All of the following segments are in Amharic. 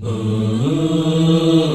嗯。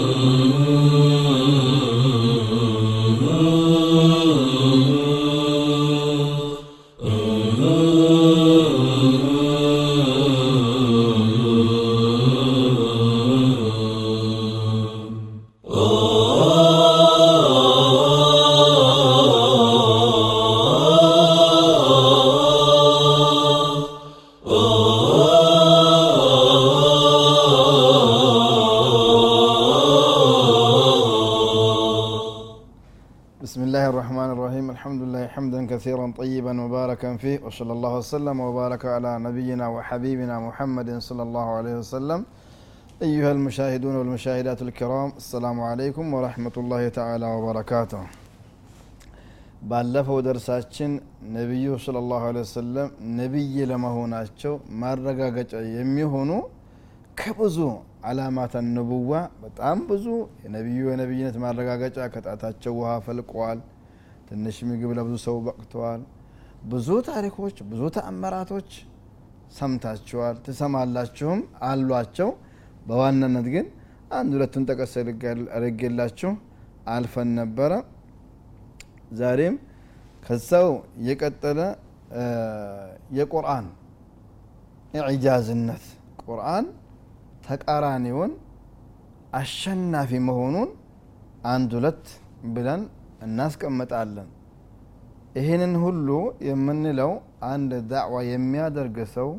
الرحمن الرحيم الحمد لله حمدا كثيرا طيبا مباركا فيه وصلى الله وسلم وبارك على نبينا وحبيبنا محمد صلى الله عليه وسلم أيها المشاهدون والمشاهدات الكرام السلام عليكم ورحمة الله تعالى وبركاته ባለፈው ደርሳችን ነቢዩ ስለ ላሁ ለ ወሰለም ነቢይ ለመሆናቸው ማረጋገጫ የሚሆኑ ከብዙ አላማት ንቡዋ በጣም ብዙ የነቢዩ የነቢይነት ማረጋገጫ ከጣታቸው ውሃ ፈልቀዋል ትንሽ ምግብ ለብዙ ሰው በቅተዋል። ብዙ ታሪኮች ብዙ ተአምራቶች ሰምታችኋል። ትሰማላችሁም አሏቸው። በዋናነት ግን አንድ ሁለቱን ጠቀስ አድርጌላችሁ አልፈን ነበረ። ዛሬም ከዛው የቀጠለ የቁርአን ኢዕጃዝነት ቁርአን ተቃራኒውን አሸናፊ መሆኑን አንድ ሁለት ብለን እናስቀምጣለን። ይህንን ሁሉ የምንለው አንድ ዳዕዋ የሚያደርግ ሰው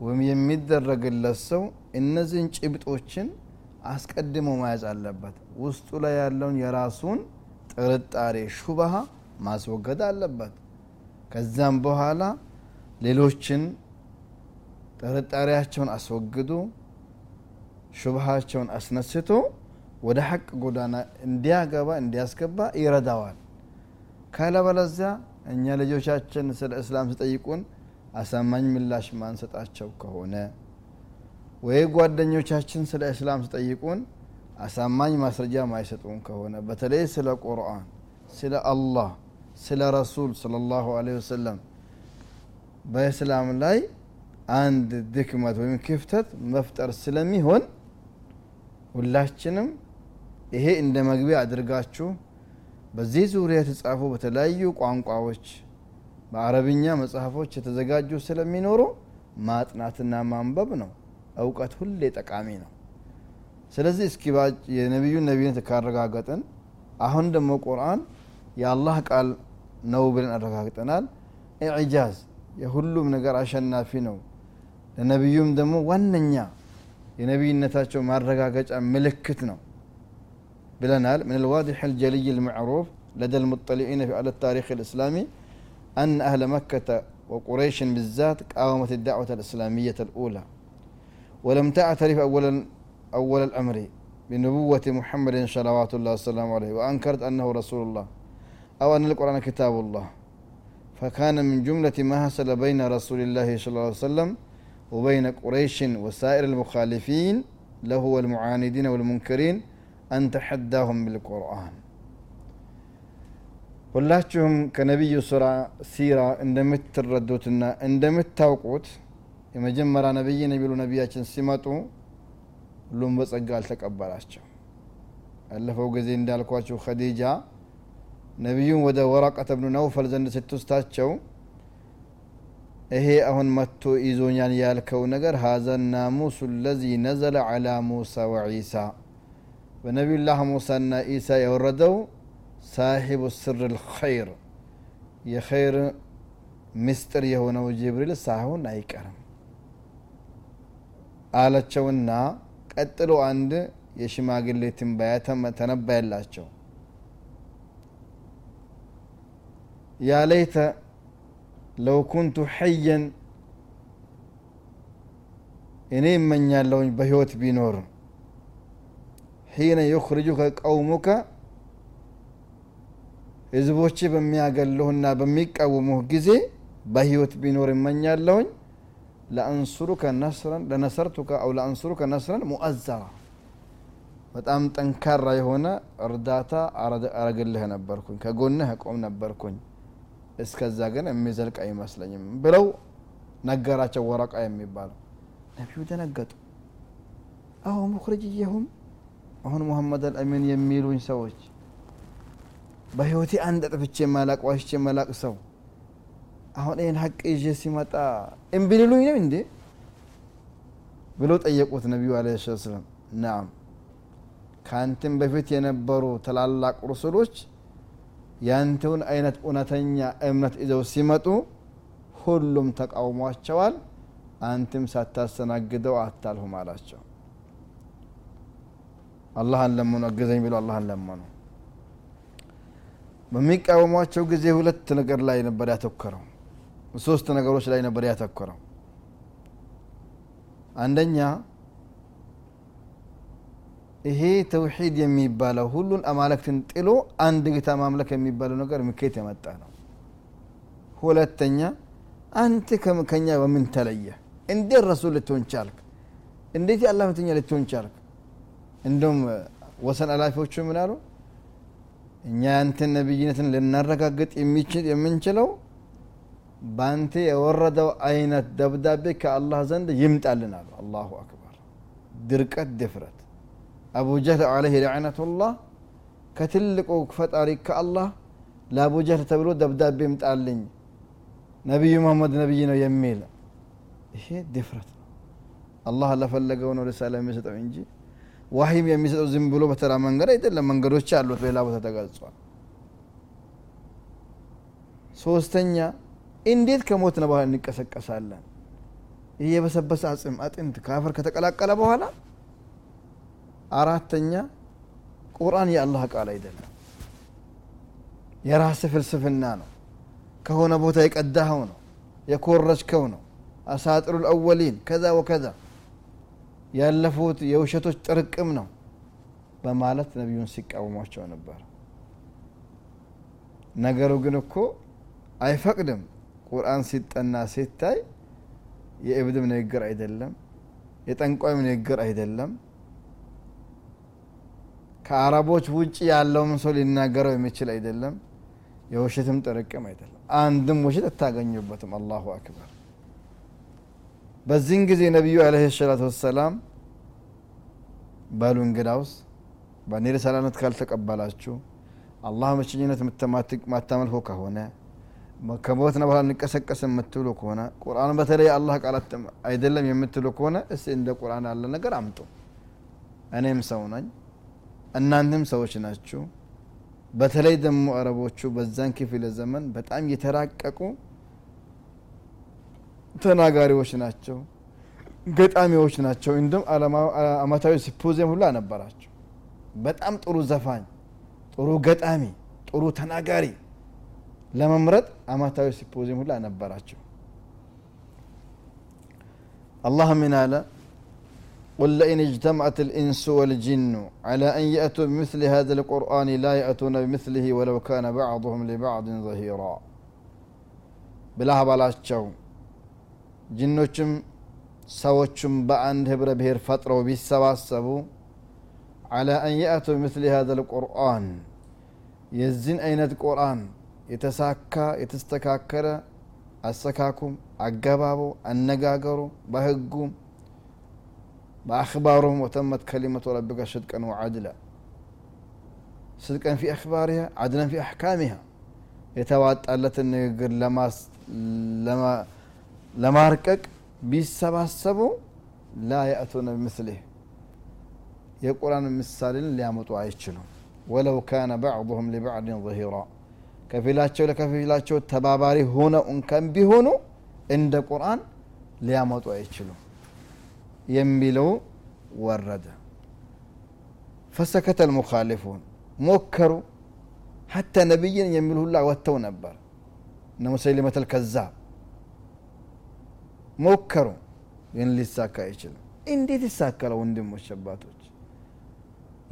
ወይም የሚደረግለት ሰው እነዚህን ጭብጦችን አስቀድሞ መያዝ አለበት። ውስጡ ላይ ያለውን የራሱን ጥርጣሬ ሹበሃ ማስወገድ አለበት። ከዛም በኋላ ሌሎችን ጥርጣሬያቸውን አስወግዶ ሹብሃቸውን አስነስቶ ወደ ሐቅ ጎዳና እንዲያገባ እንዲያስገባ ይረዳዋል። ካለበለዚያ እኛ ልጆቻችን ስለ እስላም ሲጠይቁን አሳማኝ ምላሽ ማንሰጣቸው ከሆነ ወይ ጓደኞቻችን ስለ እስላም ሲጠይቁን አሳማኝ ማስረጃ ማይሰጡን ከሆነ በተለይ ስለ ቁርአን ስለ አላህ ስለ ረሱል ስለ ላሁ ወሰለም በእስላም ላይ አንድ ድክመት ወይም ክፍተት መፍጠር ስለሚሆን ሁላችንም ይሄ እንደ መግቢያ አድርጋችሁ በዚህ ዙሪያ የተጻፉ በተለያዩ ቋንቋዎች በአረብኛ መጽሐፎች የተዘጋጁ ስለሚኖሩ ማጥናትና ማንበብ ነው። እውቀት ሁሌ ጠቃሚ ነው። ስለዚህ እስኪ የነቢዩን ነቢይነት ካረጋገጥን አሁን ደግሞ ቁርአን የአላህ ቃል ነው ብለን አረጋግጠናል። ኢዕጃዝ የሁሉም ነገር አሸናፊ ነው። ለነቢዩም ደግሞ ዋነኛ የነቢይነታቸው ማረጋገጫ ምልክት ነው بلنال من الواضح الجلي المعروف لدى المطلعين في على التاريخ الإسلامي أن أهل مكة وقريش بالذات قاومت الدعوة الإسلامية الأولى ولم تعترف أولا أول الأمر بنبوة محمد صلوات الله وسلامه عليه وأنكرت أنه رسول الله أو أن القرآن كتاب الله. فكان من جملة ما حصل بين رسول الله صلى الله عليه وسلم وبين قريش وسائر المخالفين له والمعاندين والمنكرين አን ተሐዳሁም ቢልቁርአን ሁላችሁም ከነቢዩ ስራ ሲራ እንደምትረዱትና እንደምታውቁት የመጀመሪያ ነቢይ ነቢሉ ነቢያችን ሲመጡ ሁሉም በጸጋ አልተቀበላቸው ያለፈው ጊዜ እንዳልኳቸው ኸዲጃ ነቢዩን ወደ ወረቀት ብኑ ነውፈል ዘንድ ስትወስዳቸው ይሄ አሁን መጥቶ ይዞኛል ያልከው ነገር ሀዘ ናሙሱ ለዚ ነዘለ አላ ሙሳ ወዒሳ በነቢዩላህ ሙሳና ኢሳ የወረደው ሳሒቡ ስር ልኸይር የኸይር ምስጢር የሆነው ጅብሪል ሳይሆን አይቀርም አለቸውና ቀጥሎ አንድ የሽማግሌ ትንባያ ተነባያላቸው ለይተ ለው ኩንቱ ሐየን እኔ እመኛለሁኝ በህይወት ቢኖር ሒነ ዩኽርጁከ ቀውሙከ ህዝቦች በሚያገሉህና በሚቃወሙህ ጊዜ በህይወት ቢኖር እመኛለሁኝ። ለአንሱሩከ ነስረን ለነሰርቱከ አው ለአንሱሩከ ነስረን ሙአዘራ። በጣም ጠንካራ የሆነ እርዳታ አረግልህ ነበርኩኝ ከጎንህ ቆም ነበርኩኝ። እስከዛ ግን የሚዘልቅ አይመስለኝም ብለው ነገራቸው ወረቃ የሚባለው። ነቢዩ ደነገጡ። አሁ ሙክርጅየሁም አሁን ሙሐመድ አልአሚን የሚሉኝ ሰዎች በህይወቴ አንድ አጥፍቼ የማላቅ ዋሽቼ የማላቅ ሰው አሁን ይህን ሀቅ ይዤ ሲመጣ እምቢ ነው እንዴ? ብሎ ጠየቁት ነቢዩ አለ ሰላም ናም። ከአንተም በፊት የነበሩ ትላላቅ ሩሱሎች ያንተውን አይነት እውነተኛ እምነት ይዘው ሲመጡ ሁሉም ተቃውሟቸዋል። አንተም ሳታስተናግደው አታልሁም አላቸው አላህን ለመኑ አገዘኝ ብሎ አላህን ለመኑ በሚቃወሟቸው ጊዜ ሁለት ነገር ላይ ነበር ያተኮረው። ሶስት ነገሮች ላይ ነበር ያተኮረው። አንደኛ ይሄ ተውሂድ የሚባለው ሁሉን አማለክትን ጥሎ አንድ ጌታ ማምለክ የሚባለው ነገር ምኬት የመጣ ነው። ሁለተኛ አንተ ከኛ በምን ተለየ? እንዴት ረሱል ልትሆን ቻልክ? እንዴት የአላህ መተኛ ልትሆን ቻልክ እንደም ወሰን አላፊዎቹ ምን አሉ? እኛ ያንተን ነቢይነትን ልናረጋግጥ የምንችለው በአንተ የወረደው አይነት ደብዳቤ ከአላህ ዘንድ ይምጣልን አሉ። አላሁ አክበር። ድርቀት ድፍረት። አቡ ጀህል አለህ ለዕነቱላህ ከትልቁ ፈጣሪ ከአላህ ለአቡ ጀህል ተብሎ ደብዳቤ ይምጣልኝ ነቢዩ መሐመድ ነቢይ ነው የሚል። ይሄ ድፍረት ነው። አላህ ለፈለገው ነው ሪሳላ የሚሰጠው እንጂ ዋሂም የሚሰጠው ዝም ብሎ በተራ መንገድ አይደለም። መንገዶች አሉት። በሌላ ቦታ ተገልጿል። ሶስተኛ እንዴት ከሞትን በኋላ እንቀሰቀሳለን? ይህ የበሰበሰ አጽም አጥንት ከአፈር ከተቀላቀለ በኋላ። አራተኛ ቁርአን የአላህ ቃል አይደለም። የራስ ፍልስፍና ነው። ከሆነ ቦታ የቀዳኸው ነው። የኮረጅከው ነው። አሳጥሩ ልአወሊን ከዛ ወከዛ ያለፉት የውሸቶች ጥርቅም ነው በማለት ነቢዩን ሲቃወሟቸው ነበር። ነገሩ ግን እኮ አይፈቅድም። ቁርአን ሲጠና ሲታይ የእብድም ንግግር አይደለም የጠንቋይም ንግግር አይደለም። ከአረቦች ውጭ ያለውም ሰው ሊናገረው የሚችል አይደለም። የውሸትም ጥርቅም አይደለም። አንድም ውሸት አታገኙበትም። አላሁ አክበር በዚህን ጊዜ ነቢዩ አለህ ሰላቱ ወሰላም በሉ እንግዳውስ በእኔ ሪሳላነት ካልተቀበላችሁ አላህ መችኝነት ማታመልኮ ከሆነ ከሞትና በኋላ እንቀሰቀስ የምትሉ ከሆነ ቁርአን በተለይ አላህ ቃላት አይደለም የምትሉ ከሆነ እስ እንደ ቁርአን ያለ ነገር አምጡ። እኔም ሰው ነኝ እናንተም ሰዎች ናችሁ። በተለይ ደግሞ አረቦቹ በዛን ክፍለ ዘመን በጣም የተራቀቁ ተናጋሪዎች ናቸው ገጣሚዎች ናቸው እንዲሁም አመታዊ ሲፖዚየም ሁሉ ነበራቸው በጣም ጥሩ ዘፋኝ ጥሩ ገጣሚ ጥሩ ተናጋሪ ለመምረጥ አመታዊ ሲፖዚየም ሁሉ ነበራቸው አላህ ምን አለ قل لئن اجتمعت الإنس والجن على أن يأتوا بمثل هذا القرآن لا يأتون بمثله ولو كان بعضهم لبعض ظهيرا بلا ባላቸው ጅኖችም ሰዎችም በአንድ ህብረ ብሔር ፈጥረው ቢሰባሰቡ على أن يأتوا بمثل هذا القرآن የዚህን አይነት ቁርአን የተሳካ የተስተካከለ አሰካኩም አገባቡ አነጋገሩ በህጉም بأخبارهم وتمت كلمة ربك صدقا وعدلا صدقا في أخبارها عدلا في أحكامها የተዋጣለት ንግግር ለማርቀቅ ቢሰባሰቡ ላ የእቱነ ብምስሊህ የቁርአን ምሳሌን ሊያመጡ አይችሉም ወለው ካነ ባዕضሁም ሊባዕድን ظሂራ ከፊላቸው ለከፊላቸው ተባባሪ ሆነው እንከን ቢሆኑ እንደ ቁርአን ሊያመጡ አይችሉም የሚለው ወረደ ፈሰከተ ልሙኻሊፉን ሞከሩ ሐታ ነቢይን የሚል ሁላ ወጥተው ነበር እነ ሙሰይሊመተል ከዛብ ሞከሩ ግን ሊሳካ አይችልም። እንዴት ይሳካለ ወንድሞች አባቶች?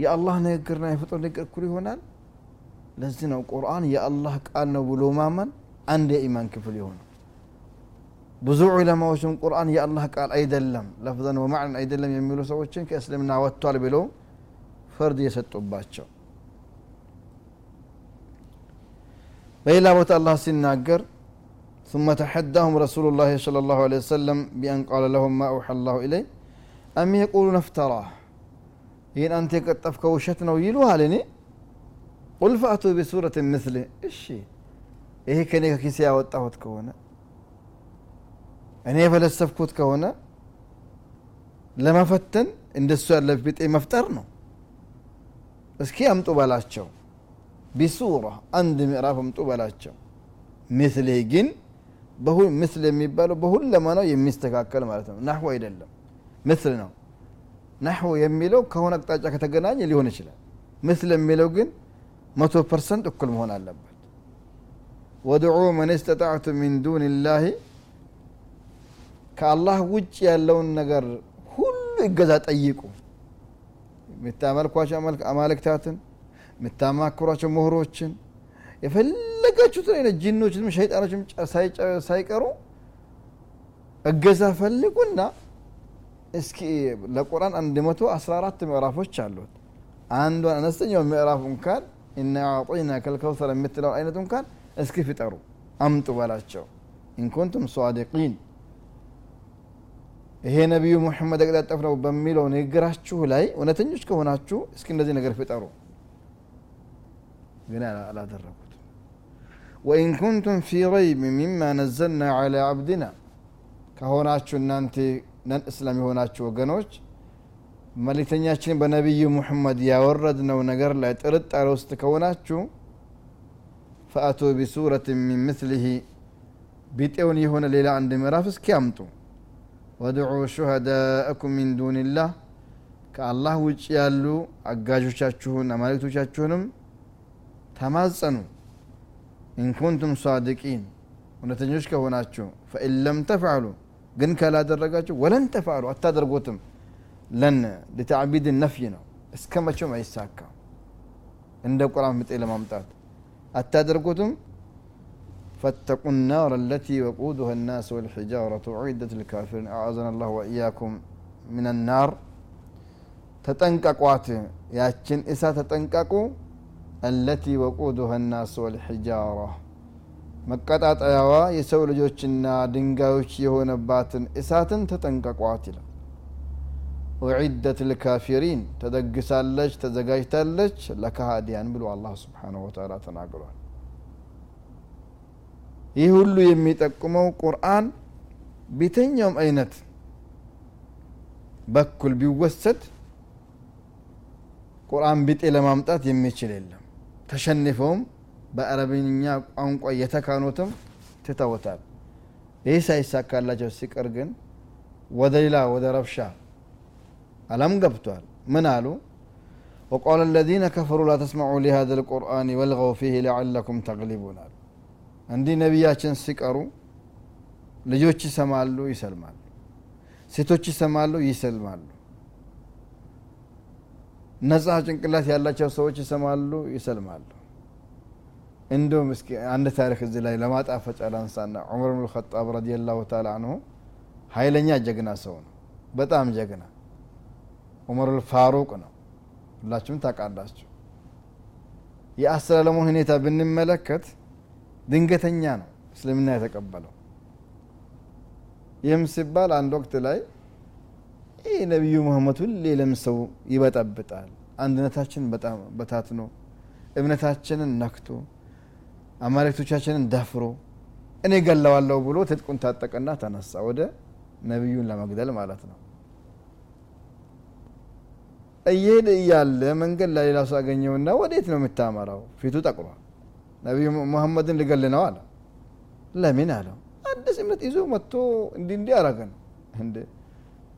የአላህ ንግግርና የፍጡር ንግግር እኩል ይሆናል? ለዚህ ነው ቁርአን የአላህ ቃል ነው ብሎ ማመን አንድ የኢማን ክፍል የሆነ ብዙ ዑለማዎችም ቁርአን የአላህ ቃል አይደለም ለፍዘን ወማዕን አይደለም የሚሉ ሰዎችን ከእስልምና ወጥቷል ብለው ፍርድ የሰጡባቸው። በሌላ ቦታ አላህ ሲናገር ثم تحداهم رسول الله صلى الله عليه وسلم بأن قال لهم ما أوحى الله إليه أم يقولون افتراه. إن أنت كتفك وشتنا ويلوها لني؟ قل فأتوا بسورة مثله إشي إيه كنيك كيسيا وطاوت كونا أنا فلسفكوت كونا؟ لما فتن؟ إن السؤال بيت إيه مفترنا بس كي أمتو بلاتشو بسورة. አንድ ምዕራፍ አምጡ ብላችሁ مثله ግን؟ مثل የሚባለው በሁለመናው የሚስተካከል ማለት ነው። نحو አይደለም። مثل ነው። نحو የሚለው ከሆነ አቅጣጫ ከተገናኘ ሊሆን ይችላል። مثل የሚለው ግን መቶ percent እኩል መሆን አለበት። وادعوا من استطعتم من دون الله ከአላህ ውጭ ያለውን ነገር ሁሉ ይገዛ ጠይቁ። የምታመልኳቸው አማልክታትን የምታማክሯቸው ምሁሮችን የፈለጋችሁትን አይነት ጂኖችንም ሸይጣኖችም ሳይቀሩ እገዛ ፈልጉና እስኪ ለቁርአን አንድ መቶ አስራ አራት ምዕራፎች አሉት። አንዷን አነስተኛው ምዕራፍ እንኳን እና አዕጢና ከልከውሰር የምትለውን አይነት እንኳን እስኪ ፍጠሩ አምጡ በላቸው። ኢንኩንቱም ሷዲቂን። ይሄ ነቢዩ ሙሐመድ የቀጣጠፍ ነው በሚለው ንግግራችሁ ላይ እውነተኞች ከሆናችሁ እስኪ እንደዚህ ነገር ፍጠሩ። ግን አላደረጉትም ወኢን ኩንቱም ፊ ረይብ ሚማ ነዘልና ዐላ አብድና ከሆናችሁ እናንተ ነን እስላም የሆናችሁ ወገኖች መልእክተኛችን በነቢዩ ሙሐመድ ያወረድነው ነገር ላይ ጥርጣሬ ውስጥ ከሆናችሁ ፈአቱ ቢሱረት ሚን ምስሊህ ቢጤውን የሆነ ሌላ አንድ ምዕራፍ እስኪ አምጡ ወድዑ ሹሃዳአኩም ሚን ዱንላህ ከአላህ ውጭ ያሉ አጋዦቻችሁን አማልክቶቻችሁንም ተማጸኑ إن كنتم صادقين. ونتنجوش كهوناتشو. فإن لم تفعلوا قن كلا درقاتشو. ولن تفعلوا حتى درقوتم. لن لتعبيد النفي نو. اسكمتشو ما يساكا. عند القرآن متئلة مامتات حتى درقوتم؟ فاتقوا النار التي وقودها الناس والحجارة. أعدت للكافرين. أعزنا الله وإياكم من النار. تتنققوا ياتشن إسا تتنققوا አለቲ ወቁዱሃ ናስ ወልሒጃራ መቀጣጠያዋ የሰው ልጆችና ድንጋዮች የሆነባትን እሳትን ተጠንቀቋት ይላል። ኡዒደት ልካፊሪን ተደግሳለች ተዘጋጅታለች ለካሃዲያን ብሎ አላህ ስብሓንሁ ወተላ ተናግሯል። ይህ ሁሉ የሚጠቁመው ቁርአን ቤተኛውም አይነት በኩል ቢወሰድ ቁርአን ቢጤ ለማምጣት የሚችል የለም። ተሸንፈውም በአረብኛ ቋንቋ የተካኑትም ትተውታል ይህ ሳይሳካላቸው ሲቀር ግን ወደ ሌላ ወደ ረብሻ አለም ገብቷል ምን አሉ وقال الذين كفروا لا تسمعوا لهذا القرآن والغوا فيه لعلكم تغلبون አሉ እንዲህ ነቢያችን ሲቀሩ ልጆች ይሰማሉ ይሰልማሉ ሴቶች ይሰማሉ ይሰልማሉ ነጻ ጭንቅላት ያላቸው ሰዎች ይሰማሉ ይሰልማሉ። እንደውም እስኪ አንድ ታሪክ እዚህ ላይ ለማጣፈጫ ላንሳና ዑመር ብን ልኸጣብ ረዲየላሁ ተዓላ አንሁ ኃይለኛ ጀግና ሰው ነው። በጣም ጀግና። ዑመር ልፋሩቅ ነው። ሁላችሁም ታውቃላችሁ። የአሰላለሙን ሁኔታ ብንመለከት ድንገተኛ ነው እስልምና የተቀበለው። ይህም ሲባል አንድ ወቅት ላይ ይህ ነቢዩ መሐመድ ሁሌ ለምሰው ይበጠብጣል? አንድነታችንን በጣም በታትኖ እምነታችንን ነክቶ አማልክቶቻችንን ደፍሮ እኔ ገለዋለሁ ብሎ ትጥቁን ታጠቀና ተነሳ ወደ ነቢዩን ለመግደል ማለት ነው። እየሄደ እያለ መንገድ ላይ ሌላ ሰው አገኘውና ወዴት ነው የምታመራው? ፊቱ ጠቁሯል። ነቢዩ ሙሐመድን ልገል ነው አለ። ለምን አለው? አዲስ እምነት ይዞ መጥቶ እንዲ እንዲ አረገን እንደ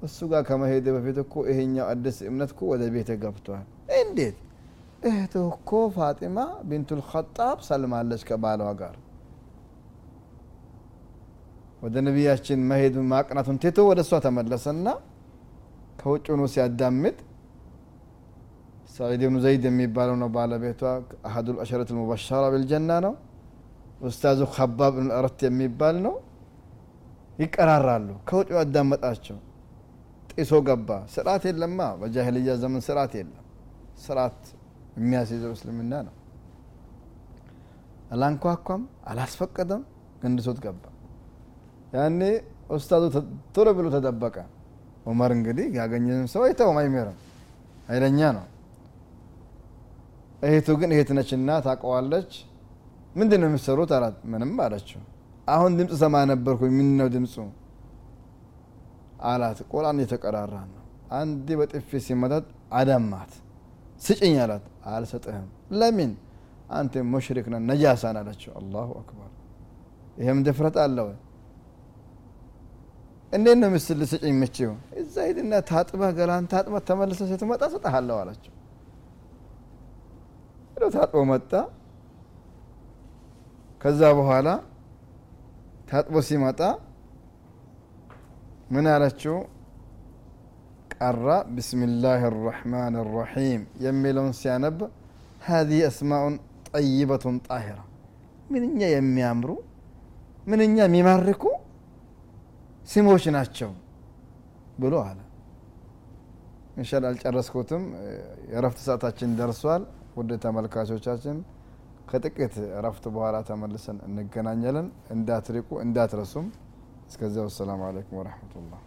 እሱ ጋር ከመሄድ በፊት እኮ ይሄኛው አዲስ እምነት እኮ ወደ ቤተ ገብቷል። እንዴት? እህትህ እኮ ፋጢማ ቢንቱል ኸጣብ ሰልማለች ከባሏ ጋር። ወደ ነቢያችን መሄዱን ማቅናቱን ትቶ ወደ እሷ ተመለሰና ከውጭ ሆኖ ሲያዳምጥ ሰዒድ ብኑ ዘይድ የሚባለው ነው ባለቤቷ አሀዱ ልአሸረት ልሙበሸራ ብልጀና ነው። ኡስታዙ ከባብ ብን እረት የሚባል ነው። ይቀራራሉ። ከውጭ ያዳመጣቸው ጢሶ ገባ። ስርዓት የለማ። በጃህልያ ዘመን ስርዓት የለም። ስርዓት የሚያስይዘው እስልምና ነው። አላንኳኳም አላስፈቀደም ገንድሶት ገባ። ያኔ ኡስታዙ ቶሎ ብሎ ተደበቀ ዑመር እንግዲህ ያገኘን ሰው አይተውም አይሜርም ኃይለኛ ነው። እህቱ ግን እህት ነችና ታውቀዋለች። ምንድን ነው የምትሰሩት? አላት። ምንም አለችው። አሁን ድምፅ ሰማ ነበርኩ ምን ነው ድምፁ አላት። ቁርአን እየተቀራራ ነው። አንዴ በጥፊ ሲመታት አደማት ስጭኝ አላት። አልሰጥህም። ለምን? አንተ ሙሽሪክ ነህ ነጃሳን አለችው። አላሁ አክበር። ይህም ድፍረት አለ ወይ? እንዴት ነው ምስል ልስጭኝ ምችው እዛ ሂድና ታጥበህ ገላን ታጥበህ ተመልሰህ ስትመጣ ሰጠሃለሁ አለችው። ሄዶ ታጥቦ መጣ። ከዛ በኋላ ታጥቦ ሲመጣ ምን አለችው? ቀራ ብስሚላህ ራሕማን ራሒም የሚለውን ሲያነብ ሀዚህ አስማኡን ጠይበቱን ጣሂራ። ምንኛ የሚያምሩ ምንኛ የሚማርኩ ስሞች ናቸው ብሎ አለ። እንሻላ አልጨረስኩትም። የረፍት ሰዓታችን ደርሷል። ውድ ተመልካቾቻችን ከጥቂት እረፍት በኋላ ተመልሰን እንገናኛለን። እንዳትሪቁ እንዳትረሱም እስከዚያው ሰላም አለይኩም ወረሕመቱላህ